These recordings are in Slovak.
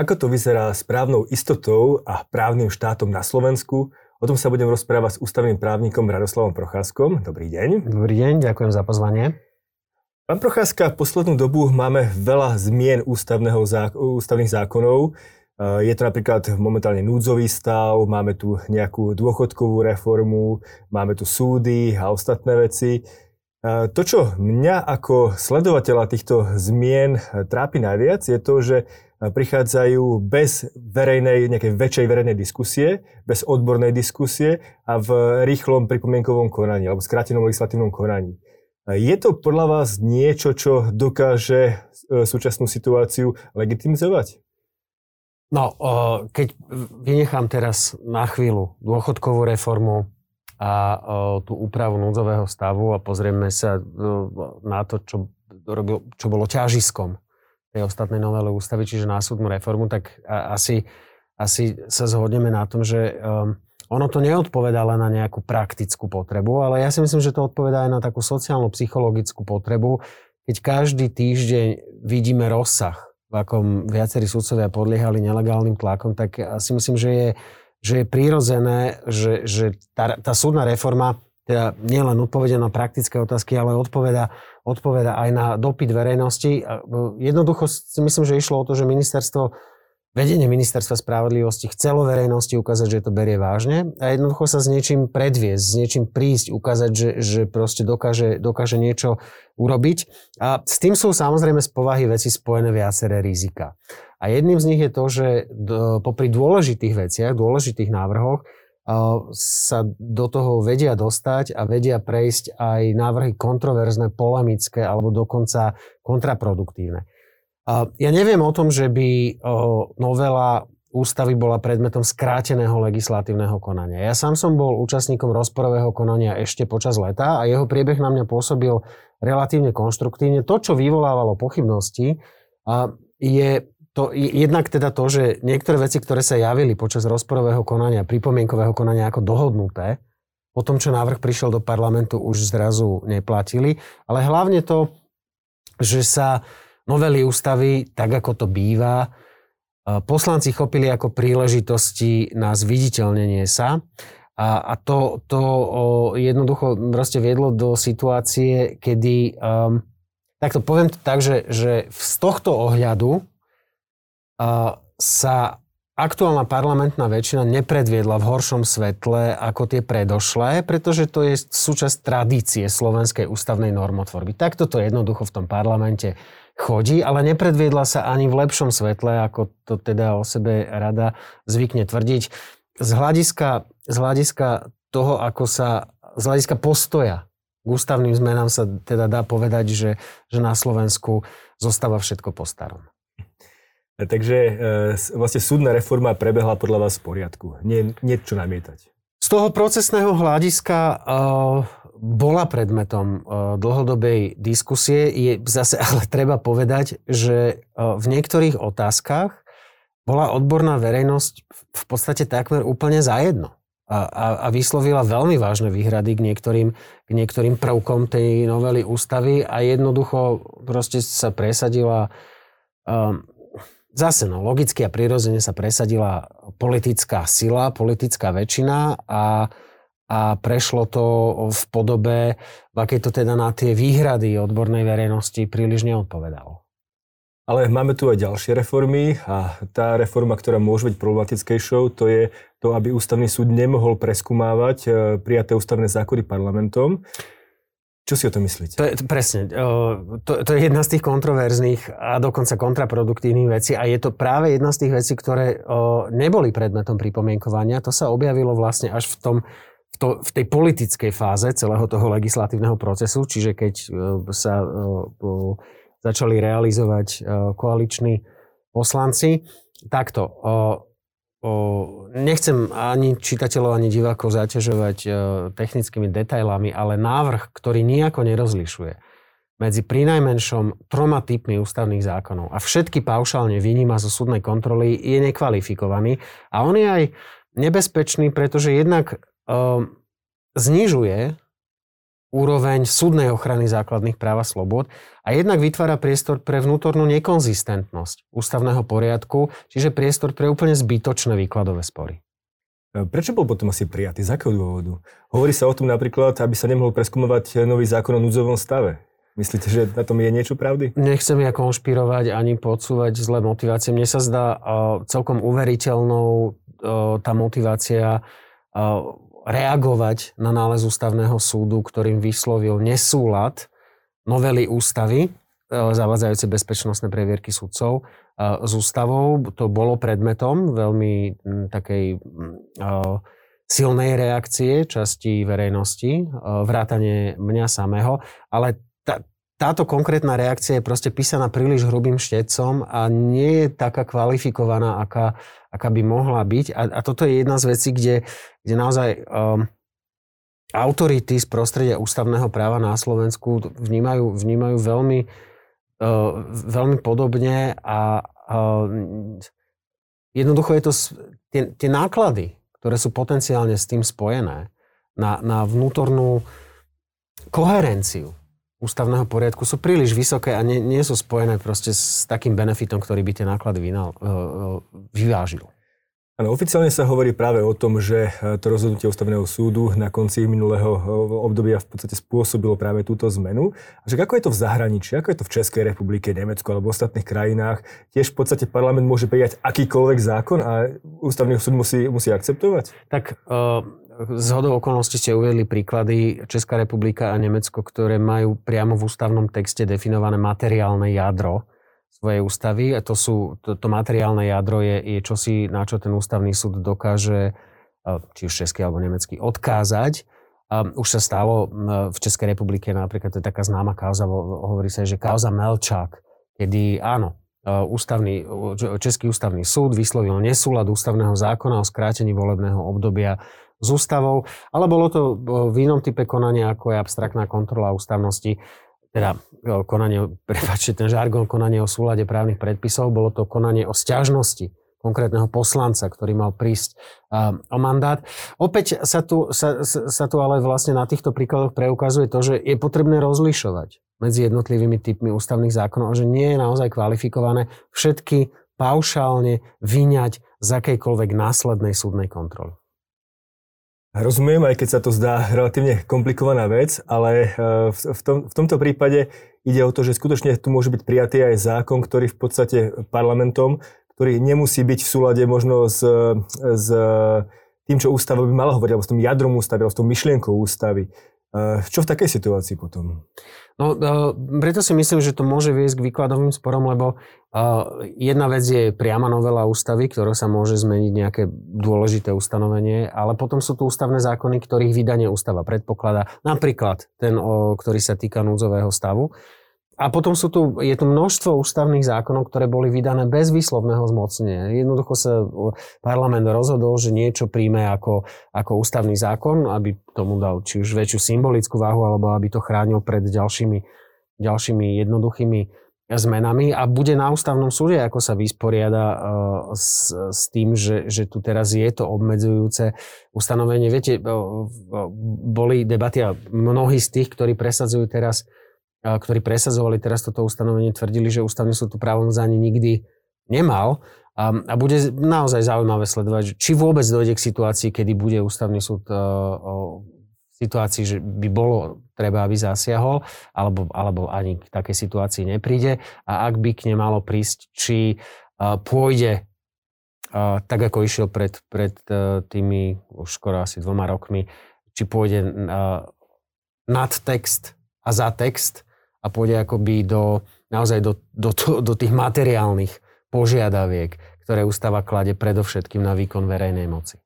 Ako to vyzerá s právnou istotou a právnym štátom na Slovensku? O tom sa budem rozprávať s ústavným právnikom Radoslavom Procházkom. Dobrý deň. Dobrý deň, ďakujem za pozvanie. Pán Procházka, poslednú dobu máme veľa zmien ústavného zá, ústavných zákonov. Je to napríklad momentálne núdzový stav, máme tu nejakú dôchodkovú reformu, máme tu súdy a ostatné veci. To, čo mňa ako sledovateľa týchto zmien trápi najviac, je to, že prichádzajú bez verejnej, nejakej väčšej verejnej diskusie, bez odbornej diskusie a v rýchlom pripomienkovom konaní alebo skrátenom legislatívnom konaní. Je to podľa vás niečo, čo dokáže e, súčasnú situáciu legitimizovať? No, keď vynechám teraz na chvíľu dôchodkovú reformu a tú úpravu núdzového stavu a pozrieme sa e, na to, čo, robil, čo bolo ťažiskom tej ostatnej novely ústavy, čiže následnú reformu, tak asi, asi sa zhodneme na tom, že um, ono to neodpovedá len na nejakú praktickú potrebu, ale ja si myslím, že to odpovedá aj na takú sociálno-psychologickú potrebu, keď každý týždeň vidíme rozsah, v akom viacerí sudcovia podliehali nelegálnym tlakom, tak si myslím, že je, že je prírodzené, že, že tá, tá súdna reforma teda nielen odpovede na praktické otázky, ale odpoveda, odpoveda aj na dopyt verejnosti. Jednoducho si myslím, že išlo o to, že ministerstvo, vedenie ministerstva spravodlivosti chcelo verejnosti ukázať, že to berie vážne a jednoducho sa s niečím predviesť, s niečím prísť, ukázať, že, že proste dokáže, dokáže niečo urobiť. A s tým sú samozrejme z povahy veci spojené viaceré rizika. A jedným z nich je to, že popri dôležitých veciach, dôležitých návrhoch, sa do toho vedia dostať a vedia prejsť aj návrhy kontroverzné, polemické alebo dokonca kontraproduktívne. Ja neviem o tom, že by novela ústavy bola predmetom skráteného legislatívneho konania. Ja sám som bol účastníkom rozporového konania ešte počas leta a jeho priebeh na mňa pôsobil relatívne konštruktívne. To, čo vyvolávalo pochybnosti, je to, jednak teda to, že niektoré veci, ktoré sa javili počas rozporového konania, pripomienkového konania ako dohodnuté, po tom, čo návrh prišiel do parlamentu, už zrazu neplatili. Ale hlavne to, že sa novely ústavy, tak ako to býva, poslanci chopili ako príležitosti na zviditeľnenie sa. A, a to, to jednoducho proste viedlo do situácie, kedy, um, tak to poviem tak, že, že z tohto ohľadu sa aktuálna parlamentná väčšina nepredviedla v horšom svetle ako tie predošlé, pretože to je súčasť tradície slovenskej ústavnej normotvorby. Takto to jednoducho v tom parlamente chodí, ale nepredviedla sa ani v lepšom svetle, ako to teda o sebe rada zvykne tvrdiť. Z hľadiska, z hľadiska toho, ako sa, z hľadiska postoja k ústavným zmenám sa teda dá povedať, že, že na Slovensku zostáva všetko po starom. Takže e, vlastne súdna reforma prebehla podľa vás v poriadku. Nie, nie čo namietať. Z toho procesného hľadiska e, bola predmetom e, dlhodobej diskusie. Je zase ale treba povedať, že v niektorých otázkach bola odborná verejnosť v podstate takmer úplne zajedno. A, a, a vyslovila veľmi vážne výhrady k niektorým, k niektorým prvkom tej novely ústavy a jednoducho proste sa presadila um, Zase, no, logicky a prirodzene sa presadila politická sila, politická väčšina a, a prešlo to v podobe, v akej to teda na tie výhrady odbornej verejnosti príliš neodpovedalo. Ale máme tu aj ďalšie reformy a tá reforma, ktorá môže byť problematickejšou, to je to, aby ústavný súd nemohol preskumávať eh, prijaté ústavné zákony parlamentom. Čo si o tom myslíte? To je, presne. To, to je jedna z tých kontroverzných a dokonca kontraproduktívnych vecí a je to práve jedna z tých vecí, ktoré neboli predmetom pripomienkovania. To sa objavilo vlastne až v tom, v, to, v tej politickej fáze celého toho legislatívneho procesu, čiže keď sa začali realizovať koaliční poslanci. Takto, nechcem ani čitateľov, ani divákov zaťažovať e, technickými detailami, ale návrh, ktorý nejako nerozlišuje medzi prinajmenšom troma typmi ústavných zákonov a všetky paušálne vyníma zo súdnej kontroly, je nekvalifikovaný. A on je aj nebezpečný, pretože jednak um, znižuje úroveň súdnej ochrany základných práv a slobod a jednak vytvára priestor pre vnútornú nekonzistentnosť ústavného poriadku, čiže priestor pre úplne zbytočné výkladové spory. E, prečo bol potom asi prijatý? Z akého dôvodu? Hovorí sa o tom napríklad, aby sa nemohol preskúmovať nový zákon o núdzovom stave. Myslíte, že na tom je niečo pravdy? Nechcem ja konšpirovať ani podsúvať zlé motivácie. Mne sa zdá uh, celkom uveriteľnou tá motivácia reagovať na nález ústavného súdu, ktorým vyslovil nesúlad novely ústavy, e, zavádzajúce bezpečnostné previerky sudcov e, s ústavou. To bolo predmetom veľmi takej e, silnej reakcie časti verejnosti, vrátane mňa samého, ale táto konkrétna reakcia je proste písaná príliš hrubým štecom a nie je taká kvalifikovaná, aká, aká by mohla byť. A, a toto je jedna z vecí, kde, kde naozaj um, autority z prostredia ústavného práva na Slovensku vnímajú, vnímajú veľmi, uh, veľmi podobne a uh, jednoducho je to tie, tie náklady, ktoré sú potenciálne s tým spojené na, na vnútornú koherenciu ústavného poriadku sú príliš vysoké a nie, nie sú spojené proste s takým benefitom, ktorý by tie náklady vynal, e, e, vyvážil. Ano, oficiálne sa hovorí práve o tom, že e, to rozhodnutie ústavného súdu na konci minulého obdobia v podstate spôsobilo práve túto zmenu. A že ako je to v zahraničí, ako je to v Českej republike, Nemecku alebo v ostatných krajinách, tiež v podstate parlament môže prijať akýkoľvek zákon a ústavný súd musí, musí akceptovať? Tak uh z hodou okolností ste uvedli príklady Česká republika a Nemecko, ktoré majú priamo v ústavnom texte definované materiálne jadro svojej ústavy. A to, sú, to, to materiálne jadro je, je čosi, na čo ten ústavný súd dokáže, či už český alebo nemecký, odkázať. Už sa stalo v Českej republike napríklad, to je taká známa kauza, hovorí sa, že kauza Melčák, kedy áno, ústavný, Český ústavný súd vyslovil nesúlad ústavného zákona o skrátení volebného obdobia s ústavou, ale bolo to v inom type konania, ako je abstraktná kontrola ústavnosti, teda konanie, prepáčte, ten žargon konanie o súlade právnych predpisov, bolo to konanie o stiažnosti konkrétneho poslanca, ktorý mal prísť o mandát. Opäť sa tu, sa, sa tu ale vlastne na týchto príkladoch preukazuje to, že je potrebné rozlišovať medzi jednotlivými typmi ústavných zákonov, že nie je naozaj kvalifikované všetky paušálne vyňať z akejkoľvek následnej súdnej kontroly. Rozumiem, aj keď sa to zdá relatívne komplikovaná vec, ale e, v, tom, v tomto prípade ide o to, že skutočne tu môže byť prijatý aj zákon, ktorý v podstate parlamentom, ktorý nemusí byť v súlade možno s, s tým, čo ústava by mala hovoriť, alebo s tým jadrom ústavy, alebo s tou myšlienkou ústavy. Eh, čo v takej situácii potom? No, eh, preto si myslím, že to môže viesť k výkladovým sporom, lebo eh, jedna vec je priama novela ústavy, ktorá sa môže zmeniť nejaké dôležité ustanovenie, ale potom sú tu ústavné zákony, ktorých vydanie ústava predpokladá. Napríklad ten, ktorý sa týka núdzového stavu. A potom sú tu, je tu množstvo ústavných zákonov, ktoré boli vydané bez výslovného zmocnenia. Jednoducho sa parlament rozhodol, že niečo príjme ako, ako ústavný zákon, aby tomu dal či už väčšiu symbolickú váhu, alebo aby to chránil pred ďalšími, ďalšími jednoduchými zmenami a bude na ústavnom súde, ako sa vysporiada uh, s, s tým, že, že tu teraz je to obmedzujúce ustanovenie. Viete, uh, boli debaty a mnohí z tých, ktorí presadzujú teraz ktorí presadzovali teraz toto ustanovenie, tvrdili, že ústavný súd tú právomoc ani nikdy nemal. A, bude naozaj zaujímavé sledovať, či vôbec dojde k situácii, kedy bude ústavný súd uh, v situácii, že by bolo treba, aby zasiahol, alebo, alebo ani k takej situácii nepríde. A ak by k nemalo prísť, či uh, pôjde uh, tak, ako išiel pred, pred tými už skoro asi dvoma rokmi, či pôjde nad text a za text, a pôjde akoby do, naozaj do, do, do, do tých materiálnych požiadaviek, ktoré ústava klade predovšetkým na výkon verejnej moci.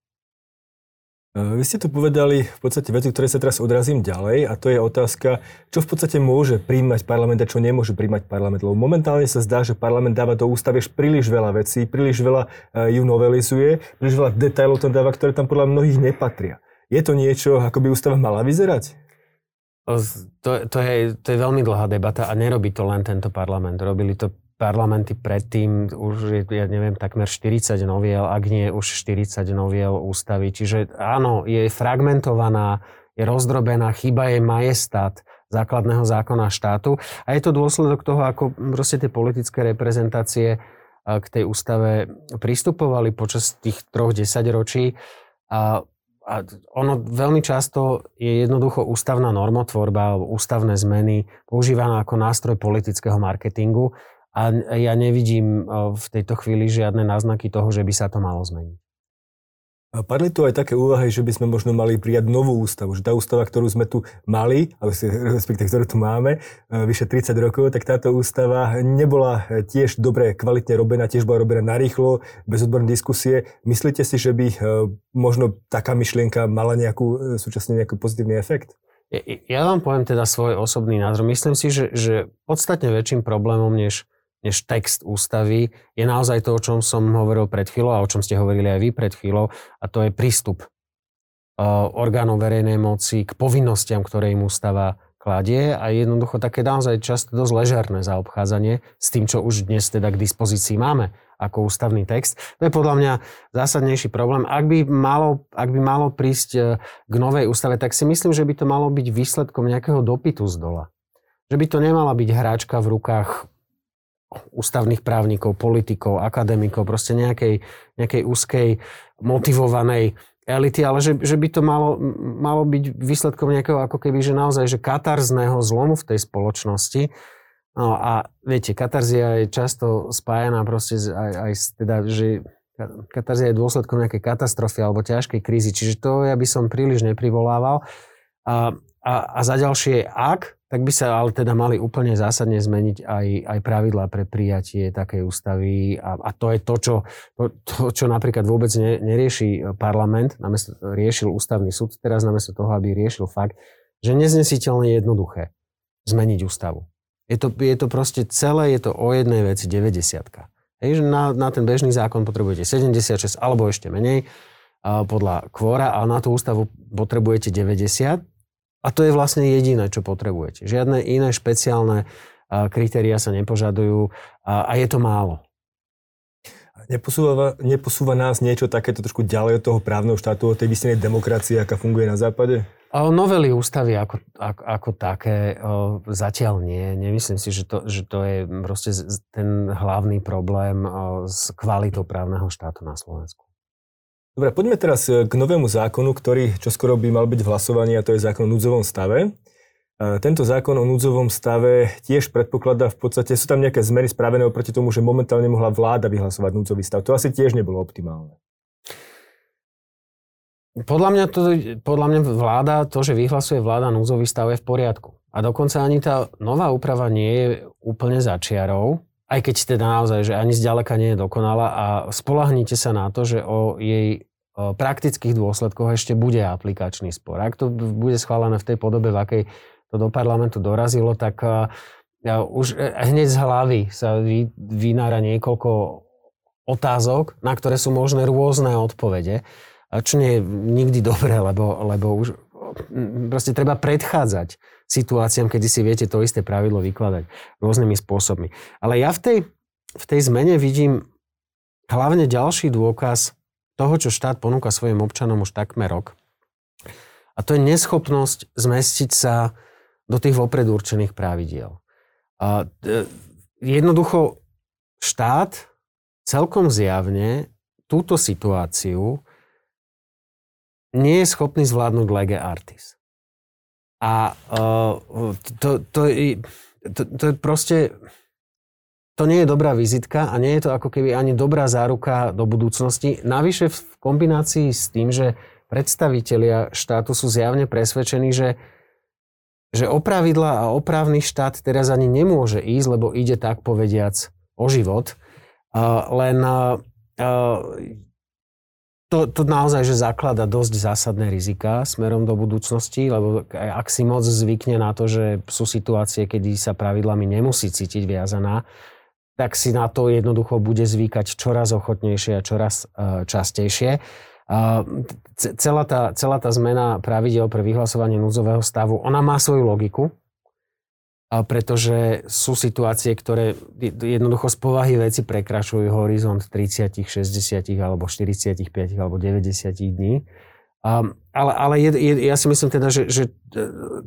E, vy ste tu povedali v podstate veci, ktoré sa teraz odrazím ďalej a to je otázka, čo v podstate môže príjmať parlament a čo nemôže príjmať parlament. Lebo momentálne sa zdá, že parlament dáva do ústavy príliš veľa vecí, príliš veľa e, ju novelizuje, príliš veľa detailov tam dáva, ktoré tam podľa mnohých nepatria. Je to niečo, ako by ústava mala vyzerať? To, to, je, to je veľmi dlhá debata a nerobí to len tento parlament. Robili to parlamenty predtým, už ja neviem, takmer 40 noviel, ak nie už 40 noviel ústavy. Čiže áno, je fragmentovaná, je rozdrobená, chyba je majestát základného zákona štátu. A je to dôsledok toho, ako proste tie politické reprezentácie k tej ústave pristupovali počas tých troch desaťročí. A, a ono veľmi často je jednoducho ústavná normotvorba alebo ústavné zmeny používaná ako nástroj politického marketingu a ja nevidím v tejto chvíli žiadne náznaky toho, že by sa to malo zmeniť. Padli tu aj také úvahy, že by sme možno mali prijať novú ústavu, že tá ústava, ktorú sme tu mali, respektíve ktorú tu máme, e, vyše 30 rokov, tak táto ústava nebola tiež dobre, kvalitne robená, tiež bola robená narýchlo, bez odbornej diskusie. Myslíte si, že by e, možno taká myšlienka mala nejakú, e, súčasne nejaký pozitívny efekt? Ja vám poviem teda svoj osobný názor. Myslím si, že, že podstatne väčším problémom, než než text ústavy, je naozaj to, o čom som hovoril pred chvíľou a o čom ste hovorili aj vy pred chvíľou, a to je prístup uh, orgánov verejnej moci k povinnostiam, ktoré im ústava kladie a jednoducho také naozaj často dosť ležerné zaobchádzanie s tým, čo už dnes teda k dispozícii máme ako ústavný text. To je podľa mňa zásadnejší problém. Ak by malo, ak by malo prísť uh, k novej ústave, tak si myslím, že by to malo byť výsledkom nejakého dopytu z dola. Že by to nemala byť hráčka v rukách ústavných právnikov, politikov, akademikov, proste nejakej, nejakej úzkej, motivovanej elity, ale že, že by to malo, malo byť výsledkom nejakého ako keby, že naozaj, že katarzného zlomu v tej spoločnosti. No a viete, katarzia je často spájaná proste aj, aj teda, že katarzia je dôsledkom nejakej katastrofy alebo ťažkej krízy, čiže to ja by som príliš neprivolával. A, a, a za ďalšie, ak tak by sa ale teda mali úplne zásadne zmeniť aj, aj pravidlá pre prijatie takej ústavy. A, a to je to čo, to, to, čo napríklad vôbec ne, nerieši parlament, namiesto, riešil ústavný súd teraz namiesto toho, aby riešil fakt, že neznesiteľne jednoduché zmeniť ústavu. Je to, je to proste celé, je to o jednej veci 90 Hej, že na, na ten bežný zákon potrebujete 76 alebo ešte menej podľa kvóra, ale na tú ústavu potrebujete 90 a to je vlastne jediné, čo potrebujete. Žiadne iné špeciálne kritéria sa nepožadujú a, a je to málo. Neposúva, neposúva nás niečo takéto trošku ďalej od toho právneho štátu, od tej vysnenej demokracie, aká funguje na západe? Novely ústavy ako, ako, ako také o, zatiaľ nie. Nemyslím si, že to, že to je proste ten hlavný problém o, s kvalitou právneho štátu na Slovensku. Dobre, poďme teraz e, k novému zákonu, ktorý čoskoro by mal byť v hlasovaní a to je zákon o núdzovom stave. E, tento zákon o núdzovom stave tiež predpokladá v podstate, sú tam nejaké zmeny spravené oproti tomu, že momentálne mohla vláda vyhlasovať núdzový stav. To asi tiež nebolo optimálne. Podľa mňa, to, podľa mňa vláda, to, že vyhlasuje vláda núdzový stav je v poriadku. A dokonca ani tá nová úprava nie je úplne začiarou, aj keď teda naozaj, že ani zďaleka nie je dokonalá a spolahnite sa na to, že o jej praktických dôsledkoch ešte bude aplikačný spor. Ak to bude schválené v tej podobe, v akej to do parlamentu dorazilo, tak už e, hneď z hlavy sa vynára niekoľko otázok, na ktoré sú možné rôzne odpovede, čo nie je nikdy dobré, lebo, lebo už proste treba predchádzať situáciám, kedy si viete to isté pravidlo vykladať rôznymi spôsobmi. Ale ja v tej, v tej zmene vidím hlavne ďalší dôkaz toho, čo štát ponúka svojim občanom už takmer rok. A to je neschopnosť zmestiť sa do tých vopred určených pravidiel. A e, jednoducho štát celkom zjavne túto situáciu nie je schopný zvládnuť lege artis. A uh, to, to, to, to je proste... To nie je dobrá vizitka a nie je to ako keby ani dobrá záruka do budúcnosti. Navyše v kombinácii s tým, že predstavitelia štátu sú zjavne presvedčení, že, že o pravidla a opravný štát teraz ani nemôže ísť, lebo ide tak povediac o život. Uh, len uh, to, to naozaj, že zaklada dosť zásadné rizika smerom do budúcnosti, lebo ak si moc zvykne na to, že sú situácie, kedy sa pravidlami nemusí cítiť viazaná, tak si na to jednoducho bude zvykať čoraz ochotnejšie a čoraz uh, častejšie. Celá, tá, celá tá zmena pravidel pre vyhlasovanie núdzového stavu, ona má svoju logiku, pretože sú situácie, ktoré jednoducho z povahy veci prekračujú horizont 30, 60 alebo 45 alebo 90 dní. Um, ale ale je, je, ja si myslím teda, že, že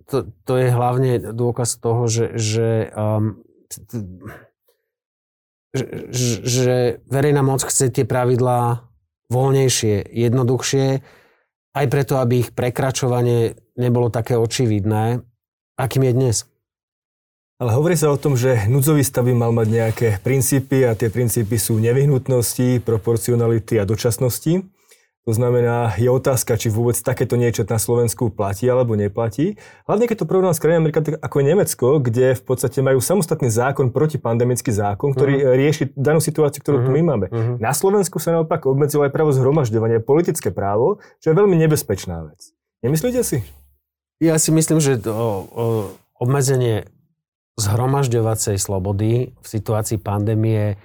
to, to je hlavne dôkaz toho, že, že, um, že, že verejná moc chce tie pravidlá voľnejšie, jednoduchšie, aj preto, aby ich prekračovanie nebolo také očividné, akým je dnes. Ale hovorí sa o tom, že núdzový stav by mal mať nejaké princípy a tie princípy sú nevyhnutnosti, proporcionality a dočasnosti. To znamená, je otázka, či vôbec takéto niečo na Slovensku platí alebo neplatí. Hlavne keď to porovnám s krajinami ako je Nemecko, kde v podstate majú samostatný zákon, protipandemický zákon, ktorý uh-huh. rieši danú situáciu, ktorú uh-huh. tu my mhm. máme. Uh-huh. Na Slovensku sa naopak obmedzilo aj právo zhromažďovania, politické právo, čo je veľmi nebezpečná vec. Nemyslíte si? Ja si myslím, že to, o, obmedzenie zhromažďovacej slobody v situácii pandémie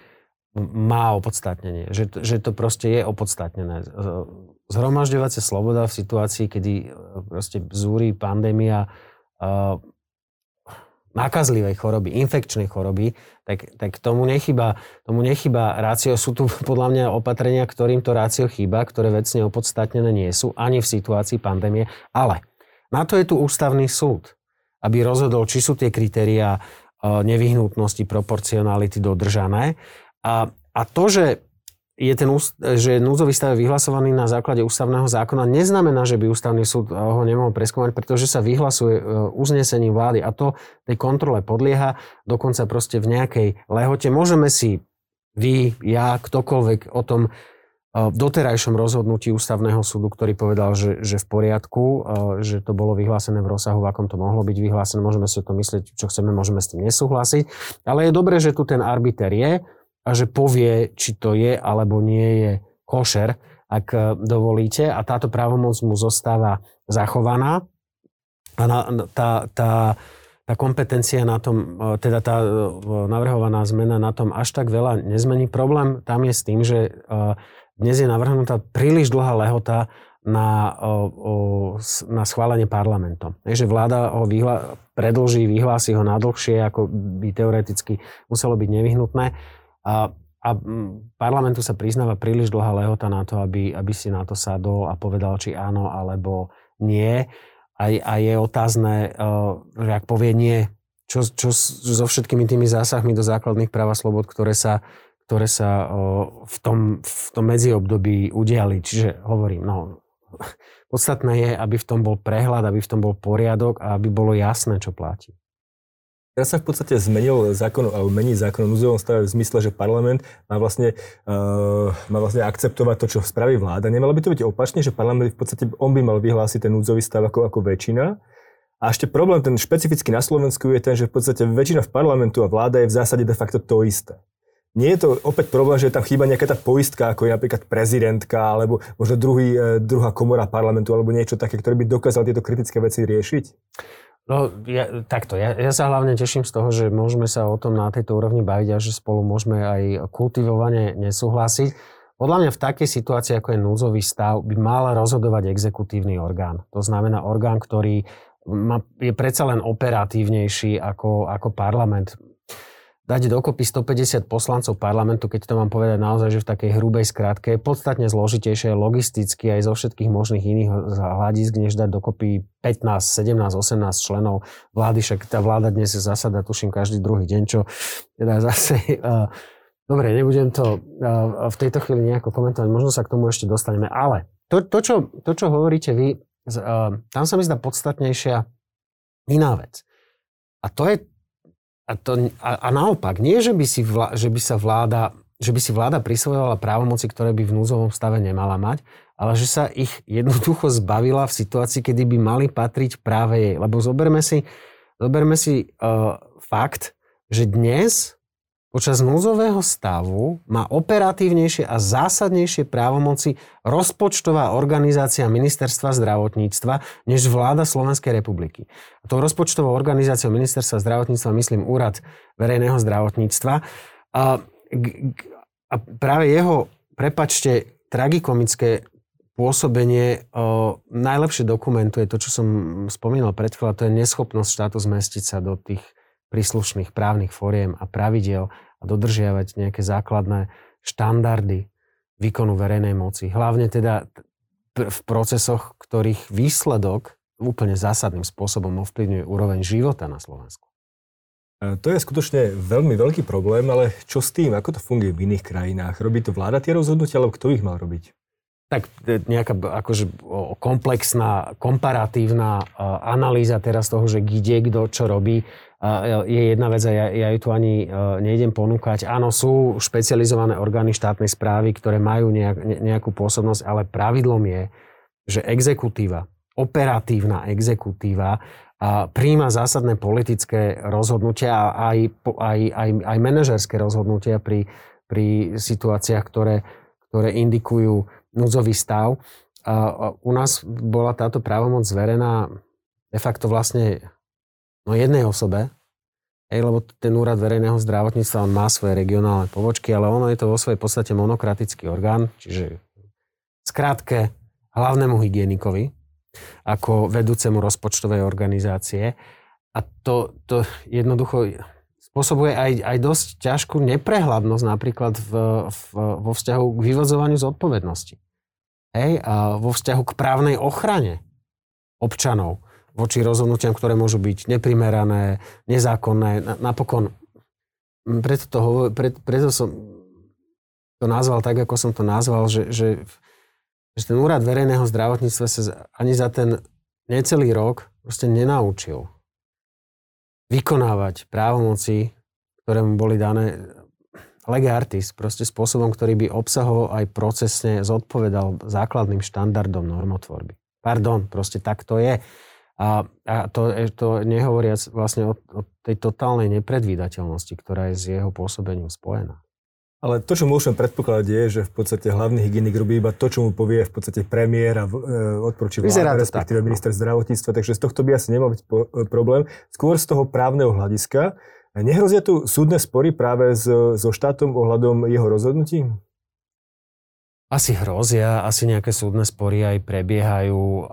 má opodstatnenie. Že, že to proste je opodstatnené. Zhromažďovacia sloboda v situácii, kedy e, proste zúri pandémia uh, nákazlivej choroby, infekčnej choroby, tak, tak tomu nechyba, tomu nechyba rácio. Sú tu podľa mňa opatrenia, ktorým to rácio chýba, ktoré vecne opodstatnené nie sú ani v situácii pandémie. Ale na to je tu ústavný súd, aby rozhodol, či sú tie kritériá nevyhnutnosti, proporcionality dodržané. A, a to, že je ten, že núdzový stav vyhlasovaný na základe ústavného zákona, neznamená, že by ústavný súd ho nemohol preskúmať, pretože sa vyhlasuje e, uznesením vlády a to tej kontrole podlieha dokonca proste v nejakej lehote. Môžeme si vy, ja, ktokoľvek o tom e, doterajšom rozhodnutí ústavného súdu, ktorý povedal, že, že v poriadku, že to bolo vyhlásené v rozsahu, v akom to mohlo byť vyhlásené. Môžeme si o tom myslieť, čo chceme, môžeme s tým nesúhlasiť. Ale je dobré, že tu ten arbiter je a že povie, či to je alebo nie je košer, ak e, dovolíte. A táto právomoc mu zostáva zachovaná. A na, tá, tá, tá kompetencia na tom, e, teda tá e, navrhovaná zmena na tom až tak veľa nezmení. Problém tam je s tým, že dnes je navrhnutá príliš dlhá lehota na, na schválenie parlamentom. Takže vláda ho vyhla, predlží, vyhlási ho nadlhšie, ako by teoreticky muselo byť nevyhnutné. A, a parlamentu sa priznáva príliš dlhá lehota na to, aby, aby si na to sadol a povedal, či áno alebo nie. A, a je otázne, že ak povie nie, čo, čo so všetkými tými zásahmi do základných práv a slobod, ktoré sa, ktoré sa v, tom, v tom medziobdobí udiali. Čiže hovorím, no, podstatné je, aby v tom bol prehľad, aby v tom bol poriadok a aby bolo jasné, čo platí. Teraz sa v podstate zmenil zákon, alebo mení zákon o núzovom stave v zmysle, že parlament má vlastne, uh, má vlastne akceptovať to, čo spraví vláda. Nemalo by to byť opačne, že parlament v podstate on by mal vyhlásiť ten núdzový stav ako, ako väčšina. A ešte problém ten špecificky na Slovensku je ten, že v podstate väčšina v parlamentu a vláda je v zásade de facto to isté. Nie je to opäť problém, že tam chýba nejaká tá poistka, ako je napríklad prezidentka, alebo možno druhý, eh, druhá komora parlamentu, alebo niečo také, ktoré by dokázal tieto kritické veci riešiť? No, ja, takto. Ja, ja sa hlavne teším z toho, že môžeme sa o tom na tejto úrovni baviť a že spolu môžeme aj kultivovane nesúhlasiť. Podľa mňa v takej situácii, ako je núdzový stav, by mal rozhodovať exekutívny orgán. To znamená orgán, ktorý je predsa len operatívnejší ako, ako parlament dať dokopy 150 poslancov parlamentu, keď to mám povedať naozaj, že v takej hrubej skratke, je podstatne zložitejšie logisticky aj zo všetkých možných iných hľadisk, než dať dokopy 15, 17, 18 členov vlády, však tá vláda dnes zasada, tuším, každý druhý deň, čo teda zase... Uh, dobre, nebudem to uh, v tejto chvíli nejako komentovať, možno sa k tomu ešte dostaneme, ale to, to, čo, to čo hovoríte vy, uh, tam sa mi zdá podstatnejšia iná vec. A to je a, to, a, a naopak, nie, že by, si vla, že by sa vláda že by si vláda prisvojovala právomoci, ktoré by v núzovom stave nemala mať, ale že sa ich jednoducho zbavila v situácii, kedy by mali patriť práve jej. Lebo zoberme si, zoberme si uh, fakt, že dnes Počas núzového stavu má operatívnejšie a zásadnejšie právomoci rozpočtová organizácia Ministerstva zdravotníctva než vláda Slovenskej republiky. A tou rozpočtovou organizáciou Ministerstva zdravotníctva myslím Úrad verejného zdravotníctva. A, a práve jeho, prepačte, tragikomické pôsobenie o, najlepšie dokumentuje to, čo som spomínal pred chvíľa, to je neschopnosť štátu zmestiť sa do tých príslušných právnych fóriem a pravidel a dodržiavať nejaké základné štandardy výkonu verejnej moci. Hlavne teda v procesoch, ktorých výsledok úplne zásadným spôsobom ovplyvňuje úroveň života na Slovensku. E, to je skutočne veľmi veľký problém, ale čo s tým? Ako to funguje v iných krajinách? Robí to vláda tie rozhodnutia, alebo kto ich mal robiť? Tak e, nejaká akože komplexná, komparatívna analýza teraz toho, že kde kto čo robí, je jedna vec a ja, ja ju tu ani nejdem ponúkať. Áno, sú špecializované orgány štátnej správy, ktoré majú nejak, nejakú pôsobnosť, ale pravidlom je, že exekutíva operatívna exekutíva príjma zásadné politické rozhodnutia a aj, aj, aj, aj manažerské rozhodnutia pri, pri situáciách, ktoré, ktoré indikujú núdzový stav. U nás bola táto právomoc zverená de facto vlastne no jednej osobe, lebo ten úrad verejného zdravotníctva, on má svoje regionálne pobočky, ale ono je to vo svojej podstate monokratický orgán, čiže skrátke hlavnému hygienikovi, ako vedúcemu rozpočtovej organizácie. A to, to jednoducho spôsobuje aj, aj dosť ťažkú neprehľadnosť napríklad v, v, vo vzťahu k vyvozovaniu zodpovednosti. Hej, a vo vzťahu k právnej ochrane občanov voči rozhodnutiam, ktoré môžu byť neprimerané, nezákonné. Napokon, preto, to, preto, preto som to nazval tak, ako som to nazval, že, že že ten úrad verejného zdravotníctva sa ani za ten necelý rok proste nenaučil vykonávať právomoci, ktoré mu boli dané lege artis, proste spôsobom, ktorý by obsahoval aj procesne zodpovedal základným štandardom normotvorby. Pardon, proste tak to je. A, a to, to nehovoriac vlastne o, o tej totálnej nepredvídateľnosti, ktorá je s jeho pôsobením spojená. Ale to, čo môžeme predpokladať, je, že v podstate hlavný hygienik robí iba to, čo mu povie v podstate premiér a e, odporúči vláda, respektíve tak, no. minister zdravotníctva, takže z tohto by asi nemal byť po, e, problém. Skôr z toho právneho hľadiska. Nehrozia tu súdne spory práve so, so štátom ohľadom jeho rozhodnutí? Asi hrozia, asi nejaké súdne spory aj prebiehajú.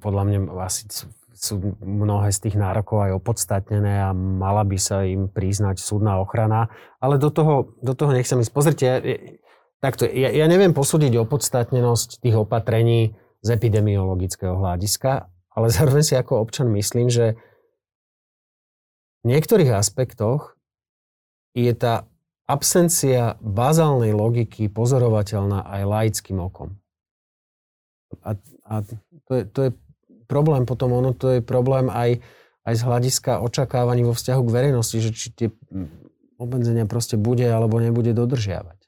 Podľa mňa asi sú mnohé z tých nárokov aj opodstatnené a mala by sa im priznať súdna ochrana. Ale do toho, do toho nechcem ísť. Pozrite, takto, ja, ja neviem posúdiť opodstatnenosť tých opatrení z epidemiologického hľadiska, ale zároveň si ako občan myslím, že v niektorých aspektoch je tá absencia bazálnej logiky pozorovateľná aj laickým okom. A, a to, je, to je problém potom, ono to je problém aj, aj z hľadiska očakávaní vo vzťahu k verejnosti, že či tie obmedzenia proste bude alebo nebude dodržiavať.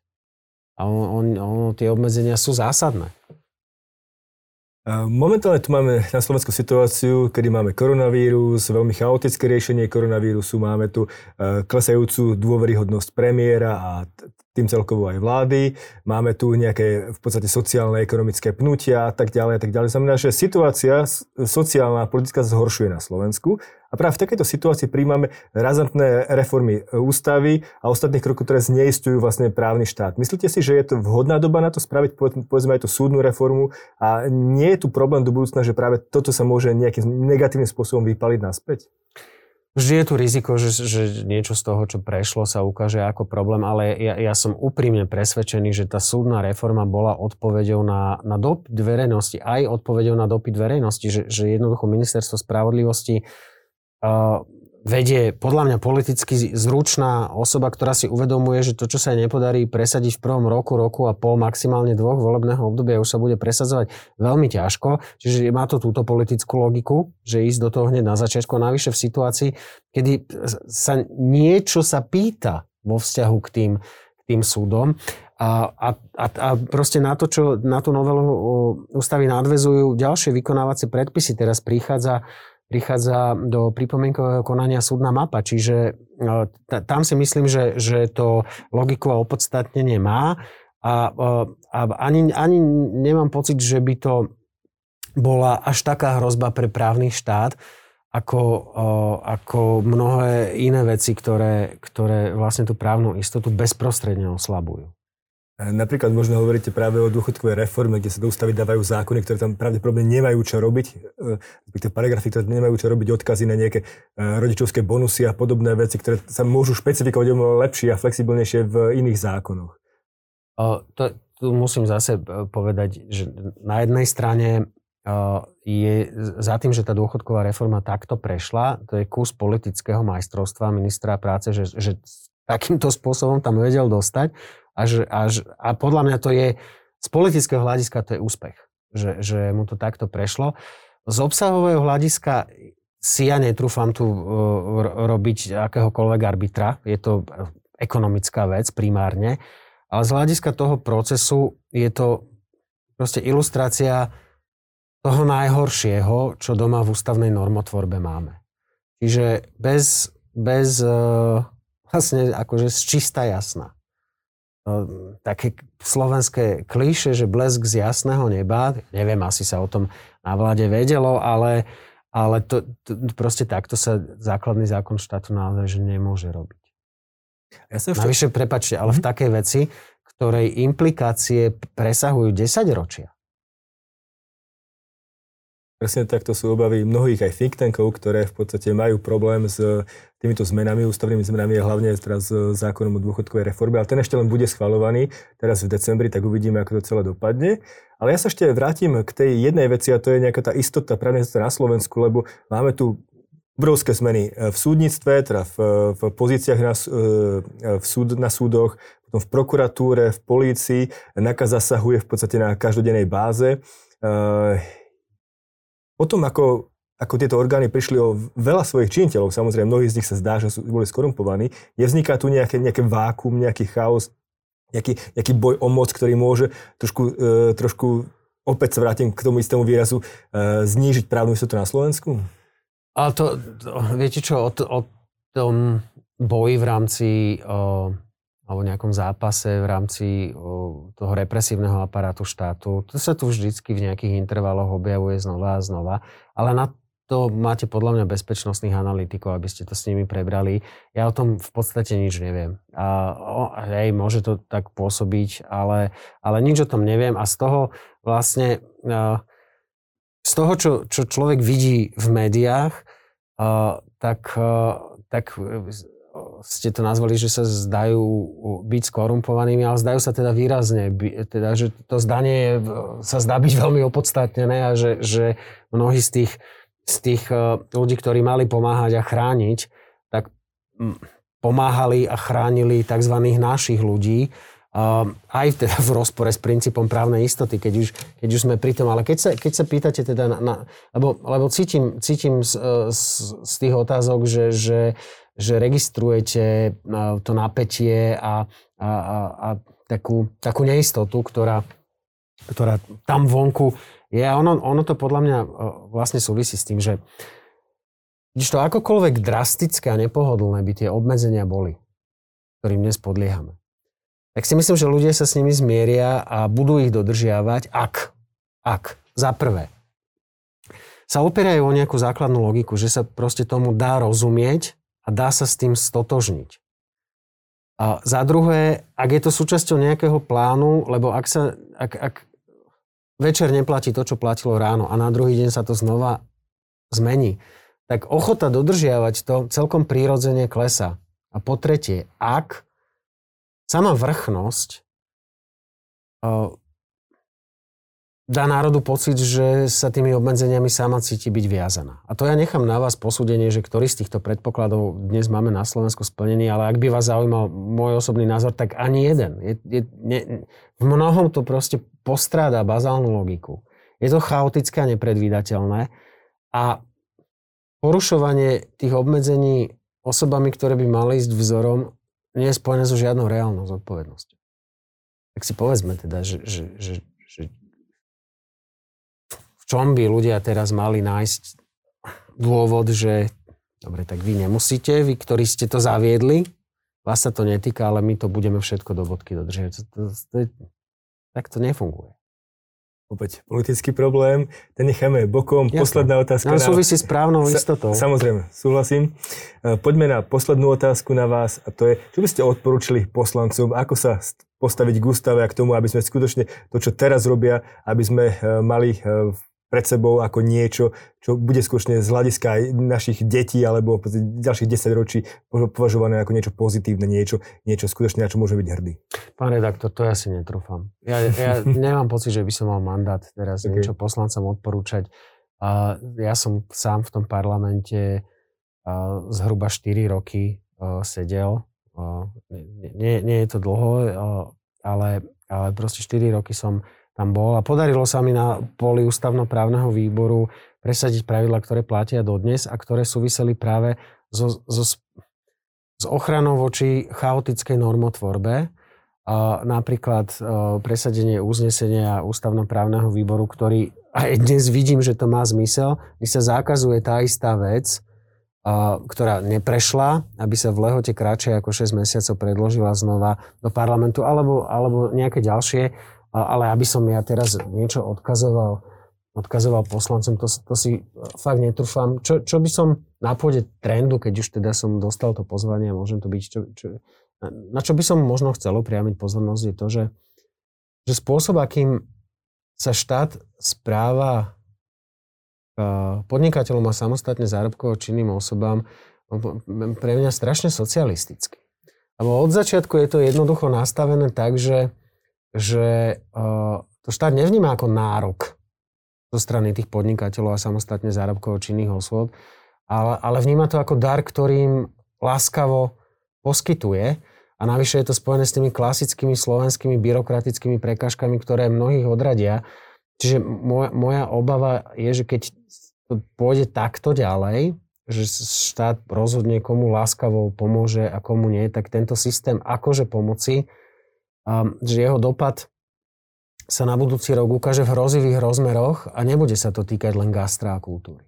A on, on, on, tie obmedzenia sú zásadné. Momentálne tu máme na Slovensku situáciu, kedy máme koronavírus, veľmi chaotické riešenie koronavírusu, máme tu e, klesajúcu dôveryhodnosť premiéra a tým celkovo aj vlády. Máme tu nejaké v podstate sociálne, ekonomické pnutia a tak ďalej a tak ďalej. Znamená, že situácia sociálna a politická zhoršuje na Slovensku a práve v takejto situácii príjmame razantné reformy ústavy a ostatných krokov, ktoré zneistujú vlastne právny štát. Myslíte si, že je to vhodná doba na to spraviť, povedzme aj tú súdnu reformu a nie je tu problém do budúcna, že práve toto sa môže nejakým negatívnym spôsobom vypaliť naspäť? Vždy je tu riziko, že, že niečo z toho, čo prešlo, sa ukáže ako problém, ale ja, ja som úprimne presvedčený, že tá súdna reforma bola odpovedou na, na dopyt verejnosti, aj odpovedou na dopyt verejnosti, že, že jednoducho ministerstvo spravodlivosti uh, vedie podľa mňa politicky zručná osoba, ktorá si uvedomuje, že to, čo sa jej nepodarí presadiť v prvom roku, roku a pol, maximálne dvoch volebného obdobia, už sa bude presadzovať veľmi ťažko. Čiže má to túto politickú logiku, že ísť do toho hneď na začiatku. A navyše v situácii, kedy sa niečo sa pýta vo vzťahu k tým, k tým súdom, a, a, a, proste na to, čo na tú novelu ústavy nadvezujú ďalšie vykonávacie predpisy. Teraz prichádza prichádza do pripomienkového konania súdna mapa. Čiže e, tam si myslím, že, že to logiku a opodstatnenie má a, e, a ani, ani nemám pocit, že by to bola až taká hrozba pre právny štát, ako, e, ako mnohé iné veci, ktoré, ktoré vlastne tú právnu istotu bezprostredne oslabujú. Napríklad možno hovoríte práve o dôchodkovej reforme, kde sa do ústavy dávajú zákony, ktoré tam pravdepodobne nemajú čo robiť, e, respektíve paragrafy, ktoré nemajú čo robiť, odkazy na nejaké e, rodičovské bonusy a podobné veci, ktoré sa môžu špecifikovať lepšie a flexibilnejšie v iných zákonoch. O, to, tu musím zase povedať, že na jednej strane je za tým, že tá dôchodková reforma takto prešla, to je kus politického majstrovstva ministra práce, že, že takýmto spôsobom tam vedel dostať a, že, a, podľa mňa to je z politického hľadiska to je úspech, že, že mu to takto prešlo. Z obsahového hľadiska si ja netrúfam tu uh, robiť akéhokoľvek arbitra, je to ekonomická vec primárne, ale z hľadiska toho procesu je to proste ilustrácia toho najhoršieho, čo doma v ústavnej normotvorbe máme. Čiže bez, bez e, vlastne akože z čista jasná. E, také slovenské klíše, že blesk z jasného neba, neviem, asi sa o tom na vláde vedelo, ale, ale to, to, proste takto sa základný zákon štátu naozaj že nemôže robiť. Ja sa ešte... Navyše, prepačte, ale v mhm. takej veci, ktorej implikácie presahujú 10 ročia. Presne takto sú obavy mnohých aj think tankov, ktoré v podstate majú problém s týmito zmenami, ústavnými zmenami a hlavne teraz s zákonom o dôchodkovej reforme. Ale ten ešte len bude schvalovaný teraz v decembri, tak uvidíme, ako to celé dopadne. Ale ja sa ešte vrátim k tej jednej veci a to je nejaká tá istota právne na Slovensku, lebo máme tu obrovské zmeny v súdnictve, teda v, v pozíciách na, v súd, na súdoch, potom v prokuratúre, v polícii. NAKA zasahuje v podstate na každodennej báze Potom ako, ako tieto orgány prišli o veľa svojich činiteľov, samozrejme mnohí z nich sa zdá, že sú, boli skorumpovaní, nevzniká tu nejaké, nejaké vákum, nejaký chaos, nejaký, nejaký boj o moc, ktorý môže trošku, e, trošku opäť sa vrátim k tomu istému výrazu, e, znížiť právnu istotu na Slovensku? Ale to, to viete čo, o, o tom boji v rámci o, alebo nejakom zápase v rámci toho represívneho aparátu štátu. To sa tu vždycky v nejakých intervaloch objavuje znova a znova. Ale na to máte podľa mňa bezpečnostných analytikov, aby ste to s nimi prebrali. Ja o tom v podstate nič neviem. A, o, hej, môže to tak pôsobiť, ale, ale nič o tom neviem. A z toho vlastne, z toho, čo, čo človek vidí v médiách, tak, tak ste to nazvali, že sa zdajú byť skorumpovanými, ale zdajú sa teda výrazne, teda, že to zdanie sa zdá byť veľmi opodstatnené a že, že mnohí z tých, z tých e, ľudí, ktorí mali pomáhať a chrániť, tak pomáhali a chránili tzv. našich ľudí, aj teda v rozpore s princípom právnej istoty, keď už, keď už sme pri tom. Ale keď sa, keď sa pýtate teda, na, na, lebo, lebo cítim, cítim z, z, z tých otázok, že, že že registrujete to napätie a, a, a, a takú, takú neistotu, ktorá, ktorá tam vonku je. Ono, ono to podľa mňa vlastne súvisí s tým, že když to akokoľvek drastické a nepohodlné by tie obmedzenia boli, ktorým dnes podliehame, tak si myslím, že ľudia sa s nimi zmieria a budú ich dodržiavať, ak, ak, za prvé, sa opierajú o nejakú základnú logiku, že sa proste tomu dá rozumieť a dá sa s tým stotožniť. A za druhé, ak je to súčasťou nejakého plánu, lebo ak sa, ak, ak večer neplatí to, čo platilo ráno a na druhý deň sa to znova zmení, tak ochota dodržiavať to celkom prírodzene klesa. A po tretie, ak sama vrchnosť dá národu pocit, že sa tými obmedzeniami sama cíti byť viazaná. A to ja nechám na vás posúdenie, že ktorý z týchto predpokladov dnes máme na Slovensku splnený, ale ak by vás zaujímal môj osobný názor, tak ani jeden. Je, je, ne, v mnohom to proste postráda bazálnu logiku. Je to chaotické a nepredvídateľné a porušovanie tých obmedzení osobami, ktoré by mali ísť vzorom, nie je spojené so žiadnou reálnou zodpovednosťou. Tak si povedzme teda, že, že, že, že čom by ľudia teraz mali nájsť dôvod, že dobre, tak vy nemusíte, vy, ktorí ste to zaviedli, vás sa to netýka, ale my to budeme všetko do bodky dodržiavať. Tak to nefunguje. Opäť politický problém, ten necháme bokom. Jasne. Posledná otázka. No, súvisí s právnou istotou. Sa, samozrejme, súhlasím. E, poďme na poslednú otázku na vás a to je, čo by ste odporúčili poslancom, ako sa postaviť k ústave a k tomu, aby sme skutočne to, čo teraz robia, aby sme e, mali e, v pred sebou ako niečo, čo bude skutočne z hľadiska aj našich detí alebo ďalších 10 ročí považované ako niečo pozitívne, niečo, niečo skutočne, na čo môžeme byť hrdí. Pán redaktor, to ja si netrúfam. Ja, ja nemám pocit, že by som mal mandát teraz okay. niečo poslancom odporúčať. Uh, ja som sám v tom parlamente uh, zhruba 4 roky uh, sedel. Uh, nie, nie je to dlho, uh, ale, ale proste 4 roky som tam bol a podarilo sa mi na poli ústavnoprávneho výboru presadiť pravidla, ktoré platia dodnes a ktoré súviseli práve so, so, s ochranou voči chaotickej normotvorbe. A napríklad e, presadenie uznesenia ústavnoprávneho výboru, ktorý aj dnes vidím, že to má zmysel, kde sa zakazuje tá istá vec, ktorá neprešla, aby sa v lehote kratšie ako 6 mesiacov predložila znova do parlamentu, alebo, alebo nejaké ďalšie ale aby som ja teraz niečo odkazoval, odkazoval poslancom, to, to si fakt netrúfam. Čo, čo by som na pôde trendu, keď už teda som dostal to pozvanie a môžem to byť, čo, čo, na čo by som možno chcel upriamiť pozornosť je to, že, že spôsob, akým sa štát správa podnikateľom a samostatne zárobkovo činným osobám pre mňa strašne socialisticky. Lebo od začiatku je to jednoducho nastavené tak, že že to štát nevníma ako nárok zo strany tých podnikateľov a samostatne zárobkovo činných osôb, ale, ale vníma to ako dar, ktorým láskavo poskytuje. A navyše je to spojené s tými klasickými slovenskými byrokratickými prekážkami, ktoré mnohých odradia. Čiže moja, moja obava je, že keď to pôjde takto ďalej, že štát rozhodne komu láskavo pomôže a komu nie, tak tento systém akože pomoci a že jeho dopad sa na budúci rok ukáže v hrozivých rozmeroch a nebude sa to týkať len gastra a kultúry.